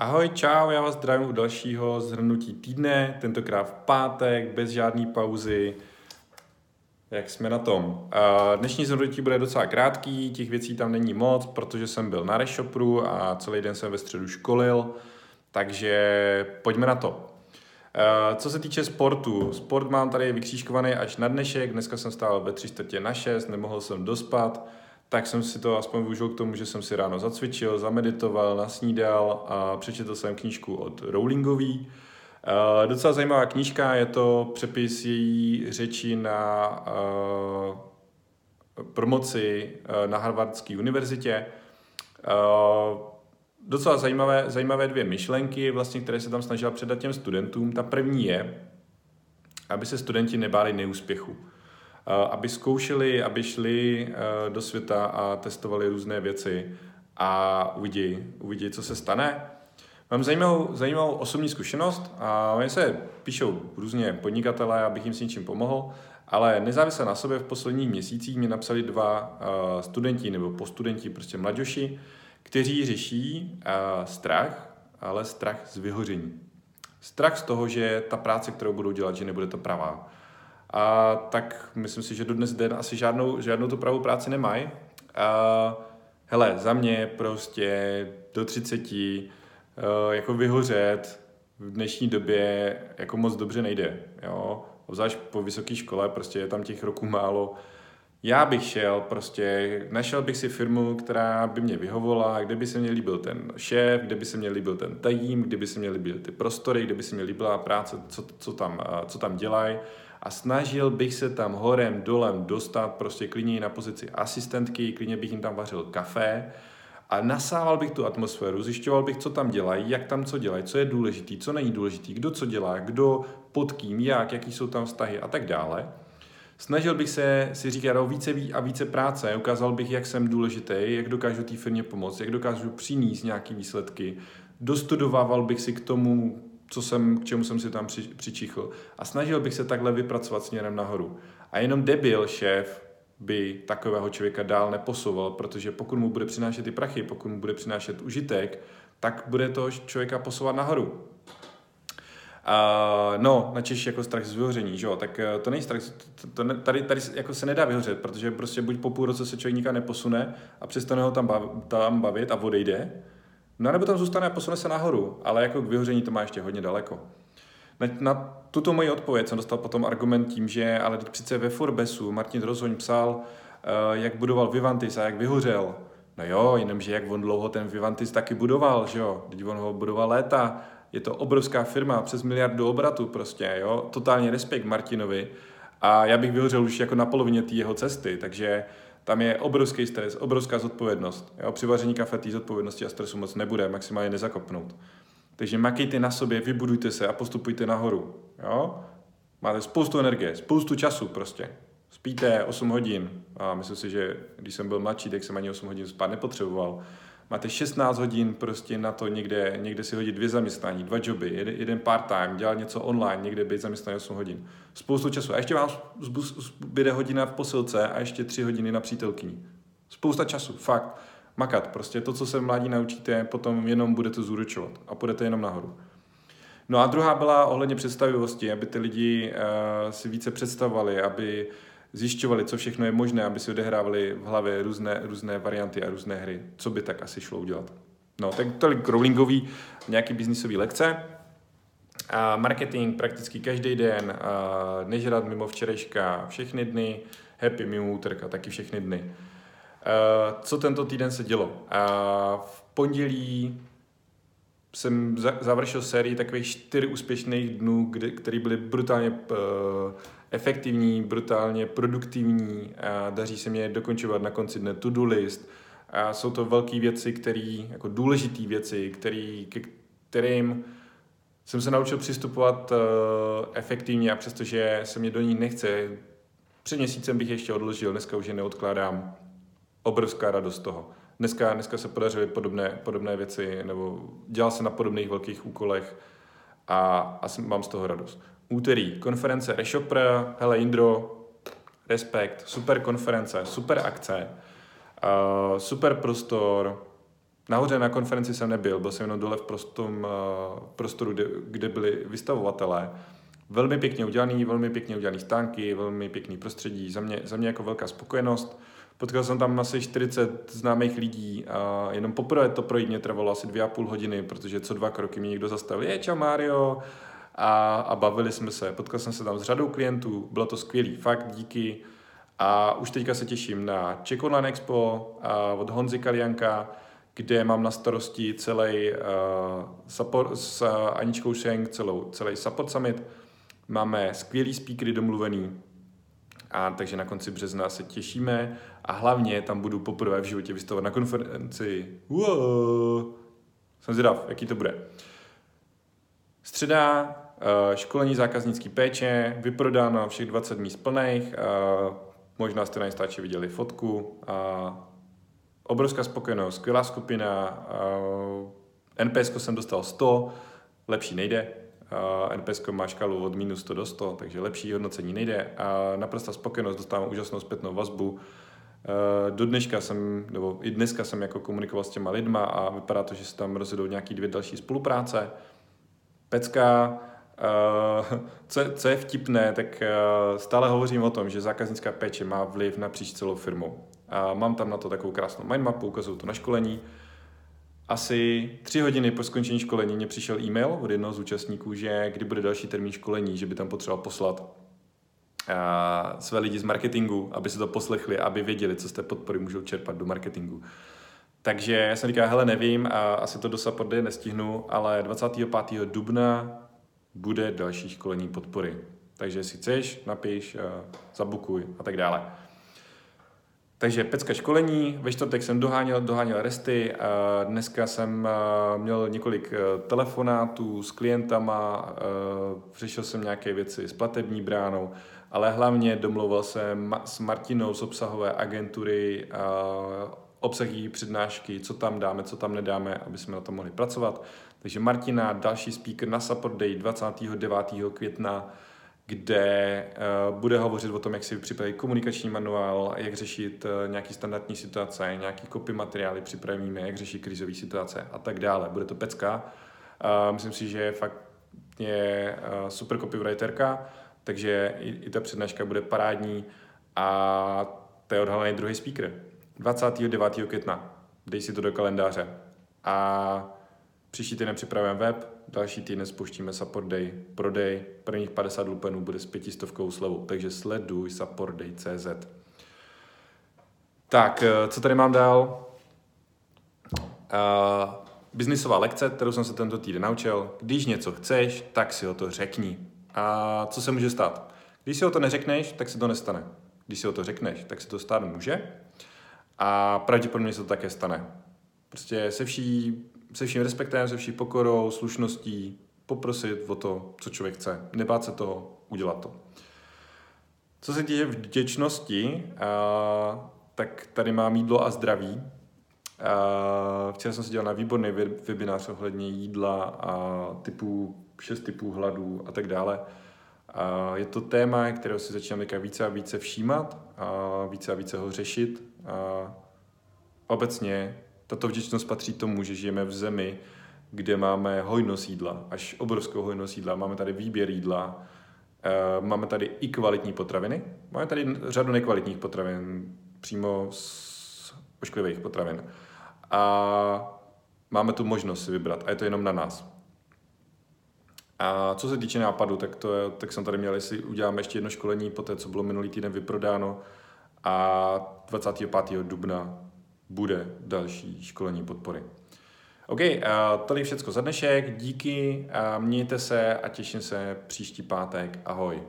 Ahoj, čau, já vás zdravím u dalšího zhrnutí týdne, tentokrát v pátek, bez žádné pauzy. Jak jsme na tom? Dnešní zhrnutí bude docela krátký, těch věcí tam není moc, protože jsem byl na Reshopru a celý den jsem ve středu školil, takže pojďme na to. Co se týče sportu, sport mám tady vykřížkovaný až na dnešek, dneska jsem stál ve 3 čtvrtě na 6, nemohl jsem dospat, tak jsem si to aspoň využil k tomu, že jsem si ráno zacvičil, zameditoval, nasnídal a přečetl jsem knížku od Rowlingový. Uh, docela zajímavá knížka, je to přepis její řeči na uh, promoci uh, na Harvardské univerzitě. Docela zajímavé, zajímavé dvě myšlenky, vlastně, které se tam snažila předat těm studentům. Ta první je, aby se studenti nebáli neúspěchu. Eh, aby zkoušeli, aby šli eh, do světa a testovali různé věci a uvidí, uvidí co se stane. Mám zajímavou, zajímavou osobní zkušenost a oni se píšou různě podnikatelé, abych jim s něčím pomohl, ale nezávisle na sobě v posledních měsících mi napsali dva uh, studenti nebo postudenti, prostě mladoši, kteří řeší strach, ale strach z vyhoření. Strach z toho, že ta práce, kterou budou dělat, že nebude to pravá a tak myslím si, že do dnes den asi žádnou, žádnou tu pravou práci nemají. A hele, za mě prostě do 30 uh, jako vyhořet v dnešní době jako moc dobře nejde, jo. Obzvlášť po vysoké škole, prostě je tam těch roků málo. Já bych šel prostě, našel bych si firmu, která by mě vyhovovala, kde by se mě líbil ten šéf, kde by se mě líbil ten tým, kde by se mě líbil ty prostory, kde by se mě líbila práce, co, co tam, co tam dělají a snažil bych se tam horem, dolem dostat prostě klidně na pozici asistentky, klidně bych jim tam vařil kafe a nasával bych tu atmosféru, zjišťoval bych, co tam dělají, jak tam co dělají, co je důležitý, co není důležitý, kdo co dělá, kdo pod kým, jak, jaký jsou tam vztahy a tak dále. Snažil bych se si říkat o více a více práce, ukázal bych, jak jsem důležitý, jak dokážu té firmě pomoct, jak dokážu přinést nějaké výsledky, dostudovával bych si k tomu co jsem, k čemu jsem si tam při, přičichl. A snažil bych se takhle vypracovat směrem nahoru. A jenom debil šéf by takového člověka dál neposouval, protože pokud mu bude přinášet ty prachy, pokud mu bude přinášet užitek, tak bude to člověka posouvat nahoru. Uh, no, na Češi jako strach z vyhoření, že jo? tak uh, to není strach, to, to, tady, tady jako se nedá vyhořet, protože prostě buď po půl roce se člověk nikam neposune a přestane ho tam, bav, tam bavit a odejde, No nebo tam zůstane a posune se nahoru, ale jako k vyhoření to má ještě hodně daleko. Na, na tuto moji odpověď jsem dostal potom argument tím, že ale teď přece ve Forbesu Martin Rozhoň psal, uh, jak budoval Vivantis a jak vyhořel. No jo, jenomže jak on dlouho ten Vivantis taky budoval, že jo? Teď on ho budoval léta, je to obrovská firma, přes miliardu obratu prostě, jo? Totální respekt Martinovi. A já bych vyhořel už jako na polovině té jeho cesty, takže tam je obrovský stres, obrovská zodpovědnost. Jo? Při vaření kafe té zodpovědnosti a stresu moc nebude, maximálně nezakopnout. Takže makejte na sobě, vybudujte se a postupujte nahoru. Jo? Máte spoustu energie, spoustu času prostě. Spíte 8 hodin a myslím si, že když jsem byl mladší, tak jsem ani 8 hodin spát nepotřeboval máte 16 hodin prostě na to někde, někde si hodit dvě zaměstnání, dva joby, jeden, jeden part-time, dělat něco online, někde být zaměstnaný 8 hodin. Spoustu času. A ještě vám zbyde hodina v posilce a ještě tři hodiny na přítelkyni. Spousta času, fakt. Makat. Prostě to, co se mládí naučíte, potom jenom budete zúročovat a půjdete jenom nahoru. No a druhá byla ohledně představivosti, aby ty lidi uh, si více představovali, aby uh, zjišťovali, co všechno je možné, aby si odehrávali v hlavě různé, různé varianty a různé hry. Co by tak asi šlo udělat. No, tak tolik Rowlingový nějaký biznisový lekce. A marketing prakticky každý den, nežrat mimo včerejška všechny dny, happy mimo úterka taky všechny dny. A co tento týden se dělo? A v pondělí jsem završil sérii takových čtyř úspěšných dnů, kde, které byly brutálně uh, efektivní, brutálně produktivní a daří se mě dokončovat na konci dne to-do list. A jsou to velké věci, které, jako důležité věci, který, ke kterým jsem se naučil přistupovat uh, efektivně a přestože se mě do ní nechce, před měsícem bych ještě odložil, dneska už je neodkládám. Obrovská radost toho. Dneska, dneska se podařily podobné, podobné věci, nebo dělal se na podobných velkých úkolech a, a mám z toho radost. Úterý, konference Reshopper, hele Indro, respekt, super konference, super akce, uh, super prostor, Nahoře na konferenci jsem nebyl, byl jsem jenom dole v prostom, uh, prostoru, kde, kde byli vystavovatelé. Velmi pěkně udělaný, velmi pěkně udělaný stánky, velmi pěkný prostředí, za mě, za mě jako velká spokojenost. Potkal jsem tam asi 40 známých lidí a jenom poprvé to projít mě trvalo asi dvě a půl hodiny, protože co dva kroky mi někdo zastavil, je čau Mario, a, a bavili jsme se. Potkal jsem se tam s řadou klientů, bylo to skvělý, fakt díky. A už teďka se těším na Czech Online Expo od Honzy Kalianka, kde mám na starosti celý uh, support, s Aničkou Šeng, celou, celý Support Summit. Máme skvělý speakery domluvený, a takže na konci března se těšíme a hlavně tam budu poprvé v životě vystavovat na konferenci. Wow. Jsem zvědav, jaký to bude. Středa, školení zákaznický péče, vyprodáno všech 20 míst plných, eh, možná jste na Instači viděli fotku. Obrovská spokojenost, skvělá skupina, eh, NPS jsem dostal 100, lepší nejde, NPS má škálu od minus 100 do 100, takže lepší hodnocení nejde a naprosto spokojenost, dostávám úžasnou zpětnou vazbu. Do dneška jsem, nebo i dneska jsem jako komunikoval s těma lidma a vypadá to, že se tam rozjedou nějaký dvě další spolupráce pecka, co, co je vtipné, tak uh, stále hovořím o tom, že zákaznická péče má vliv napříč celou firmou. A mám tam na to takovou krásnou mindmapu, ukazuju to na školení. Asi tři hodiny po skončení školení mě přišel e-mail od jednoho z účastníků, že kdy bude další termín školení, že by tam potřeboval poslat uh, své lidi z marketingu, aby se to poslechli, aby věděli, co z té podpory můžou čerpat do marketingu. Takže já jsem říkal, hele, nevím a asi to do Supporty nestihnu, ale 25. dubna bude další školení podpory. Takže jestli chceš, napiš, uh, zabukuj a tak dále. Takže pecka školení, ve čtvrtek jsem doháněl, doháněl resty, a dneska jsem uh, měl několik telefonátů s klientama, řešil jsem nějaké věci s platební bránou, ale hlavně domlouval jsem s Martinou z obsahové agentury obsah její přednášky, co tam dáme, co tam nedáme, aby jsme na tom mohli pracovat. Takže Martina, další speaker na Support Day 29. května, kde uh, bude hovořit o tom, jak si připravit komunikační manuál, jak řešit uh, nějaký standardní situace, nějaký copy materiály připravíme, jak řešit krizové situace a tak dále. Bude to pecka. Uh, myslím si, že je fakt je super copywriterka, takže i, i ta přednáška bude parádní a to je odhalený druhý speaker. 29. května. Dej si to do kalendáře. A příští týden připravujeme web, další týden spuštíme Support Day, prodej, prvních 50 lupenů bude s pětistovkou slevou, takže sleduj supportday.cz. Tak, eh, co tady mám dál? Uh, biznisová lekce, kterou jsem se tento týden naučil. Když něco chceš, tak si o to řekni. A co se může stát? Když si o to neřekneš, tak se to nestane. Když si o to řekneš, tak se to stát může. A pravděpodobně se to také stane. Prostě se vší, se vším respektem, se vší pokorou, slušností, poprosit o to, co člověk chce. Nebát se toho, udělat to. Co se týče vděčnosti, a, tak tady mám jídlo a zdraví. A, včera jsem se dělal na výborný webinář ohledně jídla a typů, šest typů hladů a tak dále. A je to téma, kterého si začínám více a více všímat a více a více ho řešit a obecně tato vděčnost patří tomu, že žijeme v zemi, kde máme hojnost jídla, až obrovskou hojnost jídla. Máme tady výběr jídla, e, máme tady i kvalitní potraviny, máme tady řadu nekvalitních potravin, přímo z ošklivých potravin. A máme tu možnost si vybrat a je to jenom na nás. A co se týče nápadu, tak, to je, tak jsem tady měl, jestli uděláme ještě jedno školení po té, co bylo minulý týden vyprodáno, a 25. dubna bude další školení podpory. OK, to je všechno za dnešek, díky, mějte se a těším se příští pátek. Ahoj.